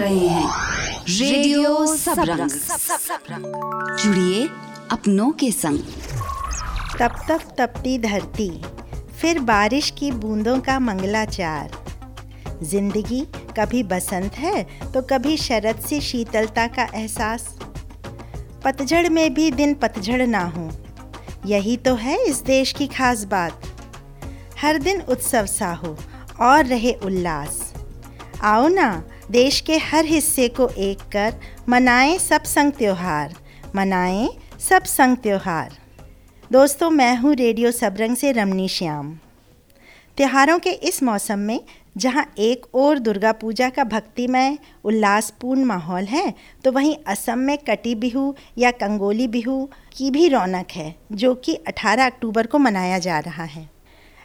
रहे हैं। रेडियो सबरंग। जुड़िए अपनों के संग। तप तप तपती धरती, फिर बारिश की बूंदों का मंगलाचार ज़िंदगी कभी बसंत है तो कभी शरद से शीतलता का एहसास। पतझड़ में भी दिन पतझड़ ना हो, यही तो है इस देश की खास बात। हर दिन उत्सव सा हो और रहे उल्लास। आओ ना देश के हर हिस्से को एक कर मनाएँ सब संग त्यौहार, मनाएँ सब संग त्यौहार। दोस्तों, मैं हूँ रेडियो सबरंग से रमनी श्याम। त्योहारों के इस मौसम में जहाँ एक और दुर्गा पूजा का भक्तिमय, उल्लासपूर्ण माहौल है तो वहीं असम में कटी बिहू या कंगोली बिहू की भी रौनक है, जो कि 18 अक्टूबर को मनाया जा रहा है।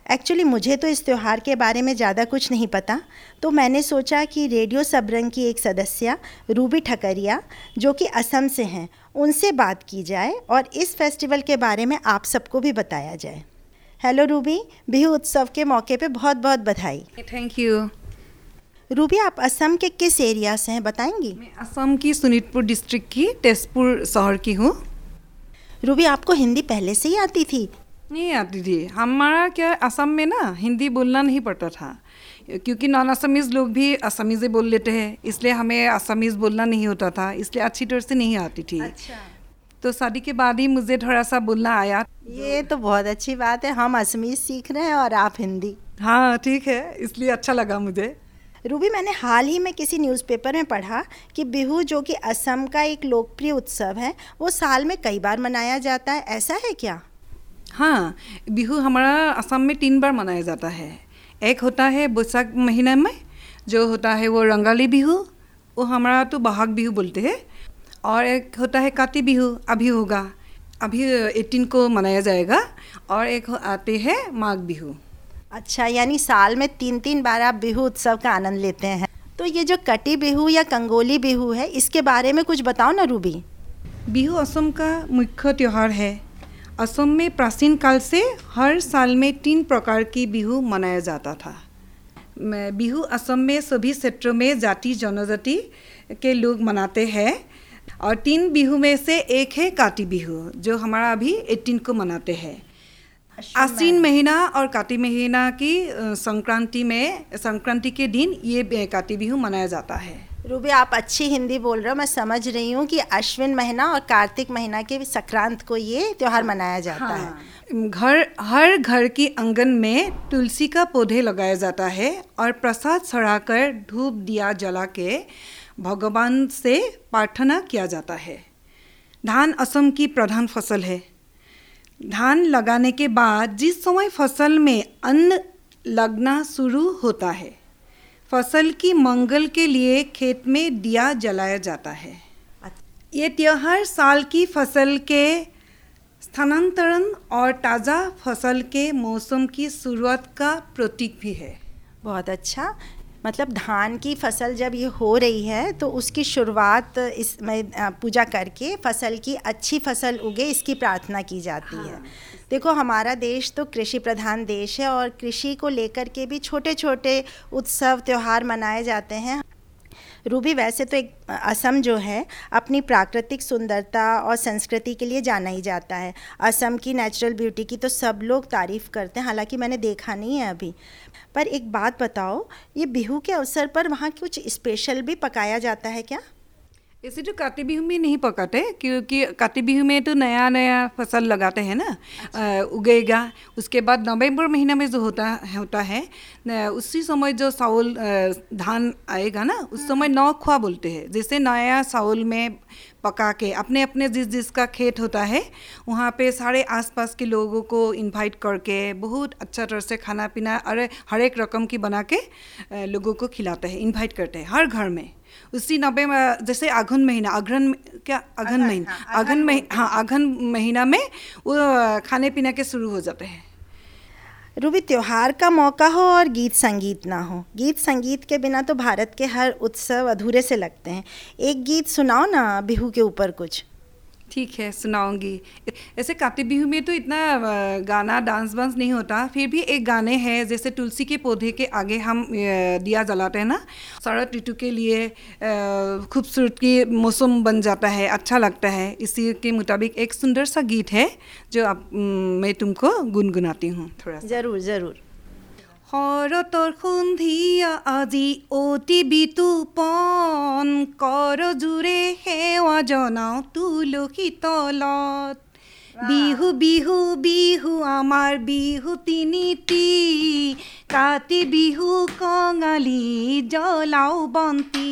एक्चुअली मुझे तो इस त्यौहार के बारे में ज़्यादा कुछ नहीं पता। तो मैंने सोचा कि रेडियो सबरंग की एक सदस्य रूबी ठकरिया जो कि असम से हैं उनसे बात की जाए और इस फेस्टिवल के बारे में आप सबको भी बताया जाए। Hello Ruby. बिहू उत्सव के मौके पे बहुत बहुत बधाई। थैंक यू रूबी आप असम के किस एरिया से हैं बताएँगी? मैं असम की सुनीतपुर डिस्ट्रिक्ट की तेजपुर शहर की हूँ। रूबी आपको हिंदी पहले से ही आती थी? नहीं आती थी हमारा क्या असम में ना हिंदी बोलना नहीं पड़ता था। क्योंकि नॉन असमीज़ लोग भी असमीज़े बोल लेते हैं इसलिए हमें असमीज़ बोलना नहीं होता था इसलिए अच्छी तरह से नहीं आती थी। अच्छा। तो शादी के बाद ही मुझे थोड़ा सा बोलना आया। ये तो बहुत अच्छी बात है हम असमीज सीख रहे हैं और आप हिंदी। हाँ ठीक है इसलिए अच्छा लगा मुझे। रूबी मैंने हाल ही में किसी न्यूज़पेपर में पढ़ा कि बिहू जो कि असम का एक लोकप्रिय उत्सव है वो साल में कई बार मनाया जाता है ऐसा है क्या? हाँ बिहू हमारा असम में तीन बार मनाया जाता है। एक होता है बैसाख महीने में जो होता है वो रंगाली बिहू वो हमारा तो बहाग बिहू बोलते हैं। और एक होता है काती बिहू अभी होगा अभी एटीन को मनाया जाएगा। और एक आते हैं माघ बिहू। अच्छा यानी साल में तीन तीन बार आप बिहू उत्सव का आनंद लेते हैं। तो ये जो कटी बिहू या कंगोली बिहू है इसके बारे में कुछ बताओ ना रूबी। बिहू असम का मुख्य त्यौहार है। असम में प्राचीन काल से हर साल में तीन प्रकार की बिहू मनाया जाता था। बिहू असम में सभी क्षेत्रों में जाति जनजाति के लोग मनाते हैं और तीन बिहू में से एक है काटी बिहू जो हमारा अभी एटीन को मनाते हैं। आश्विन महीना और काटी महीना की संक्रांति में संक्रांति के दिन ये काटी बिहू मनाया जाता है। रूबी, आप अच्छी हिंदी बोल रहे हो। मैं समझ रही हूँ कि अश्विन महीना और कार्तिक महीना के संक्रांत को ये त्यौहार मनाया जाता हाँ। है। घर, हर घर की आँगन में तुलसी का पौधे लगाया जाता है और प्रसाद चढ़ाकर धूप दिया जला के भगवान से प्रार्थना किया जाता है। धान असम की प्रधान फ़सल है। धान लगाने के बाद जिस समय फ़सल में अन्न लगना शुरू होता है फ़सल की मंगल के लिए खेत में दिया जलाया जाता है। ये त्यौहार साल की फ़सल के स्थानांतरण और ताज़ा फ़सल के मौसम की शुरुआत का प्रतीक भी है। बहुत अच्छा। मतलब धान की फ़सल जब ये हो रही है तो उसकी शुरुआत इसमें पूजा करके फ़सल की अच्छी फ़सल उगे इसकी प्रार्थना की जाती हाँ। है। देखो, हमारा देश तो कृषि प्रधान देश है और कृषि को लेकर के भी छोटे छोटे उत्सव, त्यौहार मनाए जाते हैं। रूबी, वैसे तो एक असम जो है, अपनी प्राकृतिक सुंदरता और संस्कृति के लिए जाना ही जाता है। असम की नेचुरल ब्यूटी की तो सब लोग तारीफ़ करते हैं, हालाँकि मैंने देखा नहीं है अभी। पर एक बात बताओ, ये बिहू के अवसर पर वहाँ कुछ स्पेशल भी पकाया जाता है क्या? इसे तो काति बिहू में नहीं पकाते क्योंकि काति बिहू में तो नया नया फ़सल लगाते हैं ना अच्छा। उगेगा उसके बाद नवंबर महीना में जो होता होता है उसी समय जो चावल धान आएगा ना उस हाँ। समय नौ खुआ बोलते हैं जैसे नया चावल में पका के अपने अपने जिस जिसका खेत होता है वहाँ पे सारे आसपास के लोगों को इनवाइट करके बहुत अच्छा तरह से खाना पीना अरे हर एक रकम की बना के लोगों को खिलाते हैं इनवाइट करते हैं हर घर में उसी नब्बे जैसे अघन महीना अघ्रन क्या? अघन महीना। हाँ, अघन महीना। हाँ अघन महीना में वो खाने पीने के शुरू हो जाते हैं। रूबी त्यौहार का मौका हो और गीत संगीत ना हो। गीत संगीत के बिना तो भारत के हर उत्सव अधूरे से लगते हैं। एक गीत सुनाओ ना बिहू के ऊपर कुछ। ठीक है, सुनाऊँगी। ऐसे काति बिहू में तो इतना गाना डांस वांस नहीं होता, फिर भी एक गाने हैं, जैसे तुलसी के पौधे के आगे हम दिया जलाते हैं ना, शरद ऋतु के लिए खूबसूरत की मौसम बन जाता है अच्छा लगता है। इसी के मुताबिक एक सुंदर सा गीत है, जो आप, मैं तुमको गुनगुनाती हूँ, थोड़ा ज़रूर ज़रूर। শৰতৰ সন্ধিয়া আজি অতি বিতুপন কৰ জোৰে সেৱা জনাওঁ তুলসী তলত। বিহু বিহু বিহু আমাৰ বিহু তিনিটি। কাতি বিহু কঙালী জ্বলাও বন্তি।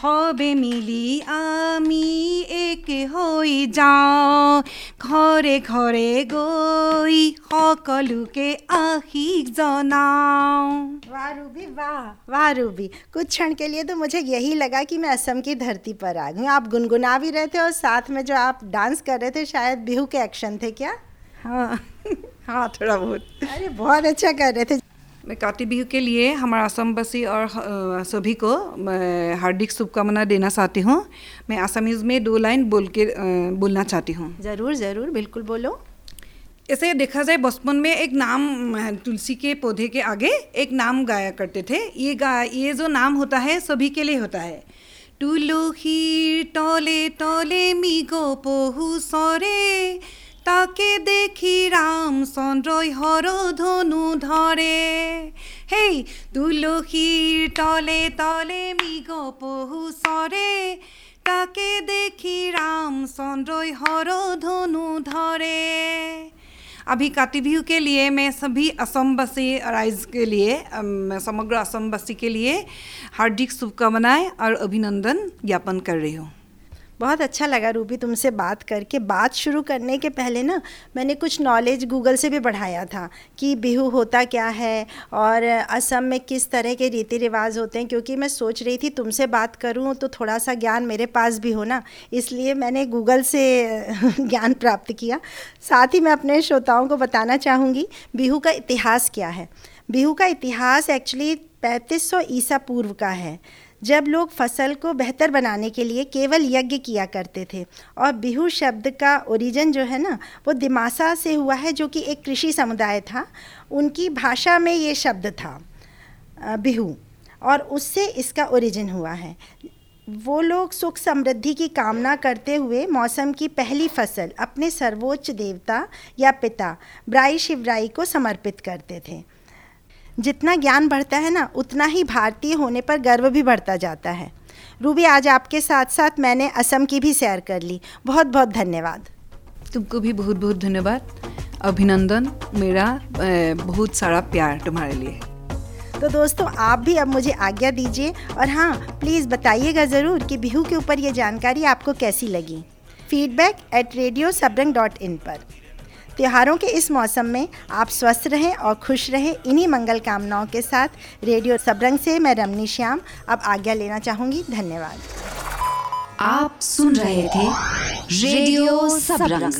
সবে মিলি আমি একে হৈ যাওঁ ঘৰে ঘৰে গৈ সকলোকে আশীষ জনাওঁ वाह रूबी वाह वाह रूबी कुछ क्षण के लिए तो मुझे यही लगा कि मैं असम की धरती पर आ गई हूँ। आप गुनगुना भी रहे थे और साथ में जो आप डांस कर रहे थे शायद बिहू के एक्शन थे क्या हाँ हाँ थोड़ा बहुत अरे बहुत अच्छा कर रहे थे मैं काति बिहू के लिए हमारा असमवासी और अ, सभी को मैं हार्दिक शुभकामना देना चाहती हूँ मैं आसामीज़ में दो लाइन बोल के अ, बोलना चाहती हूँ ज़रूर ज़रूर बिल्कुल बोलो ऐसे देखा जाए बचपन में एक नाम अ, तुलसी के पौधे के आगे एक नाम गाया करते थे ये गा ये जो नाम होता है सभी के लिए होता है তুলসীৰ তলে তলে মৃগ পহু চৰে তাকে দেখি ৰামচন্দ্ৰই হৰধনু ধৰে হেই তুলসীৰ তলে তলে মৃগ পহু চৰে তাকে দেখি रामचंद्र हरधनु धरे अभी काति बिहू के लिए मैं सभी असमवासी राइज के लिए अम, समग्र असमवासी के लिए हार्दिक शुभकामनाएं और अभिनंदन ज्ञापन कर रही हूँ बहुत अच्छा लगा रूबी तुमसे बात करके। बात शुरू करने के पहले ना, मैंने कुछ नॉलेज गूगल से भी बढ़ाया था कि बिहू होता क्या है और असम में किस तरह के रीति रिवाज होते हैं, क्योंकि मैं सोच रही थी तुमसे बात करूँ तो थोड़ा सा ज्ञान मेरे पास भी हो ना, इसलिए मैंने गूगल से ज्ञान प्राप्त किया। साथ ही मैं अपने श्रोताओं को बताना चाहूँगी, बिहू का इतिहास क्या है? बिहू का इतिहास एक्चुअली 3500 ईसा पूर्व का है। जब लोग फ़सल को बेहतर बनाने के लिए केवल यज्ञ किया करते थे और बिहू शब्द का ओरिजिन जो है ना, वो दिमासा से हुआ है, जो कि एक कृषि समुदाय था, उनकी भाषा में ये शब्द था बिहू, और उससे इसका ओरिजिन हुआ है। वो लोग सुख समृद्धि की कामना करते हुए मौसम की पहली फ़सल अपने सर्वोच्च देवता या पिता, ब्राई शिवराई को समर्पित करते थे। जितना ज्ञान बढ़ता है ना उतना ही भारतीय होने पर गर्व भी बढ़ता जाता है। रूबी आज आपके साथ साथ मैंने असम की भी सैर कर ली। बहुत बहुत धन्यवाद। तुमको भी बहुत बहुत धन्यवाद। अभिनंदन। मेरा बहुत सारा प्यार तुम्हारे लिए। तो दोस्तों आप भी अब मुझे आज्ञा दीजिए। और हाँ प्लीज़ बताइएगा ज़रूर कि बिहू के ऊपर ये जानकारी आपको कैसी लगी। Feedback at radio Sabrang dot in पर। त्योहारों के इस मौसम में आप स्वस्थ रहें और खुश रहें। इन्हीं मंगल कामनाओं के साथ रेडियो सबरंग से मैं रमनी श्याम अब आज्ञा लेना चाहूँगी। धन्यवाद। आप सुन रहे थे रेडियो सबरंग।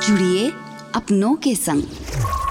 जुड़िए अपनों के संग।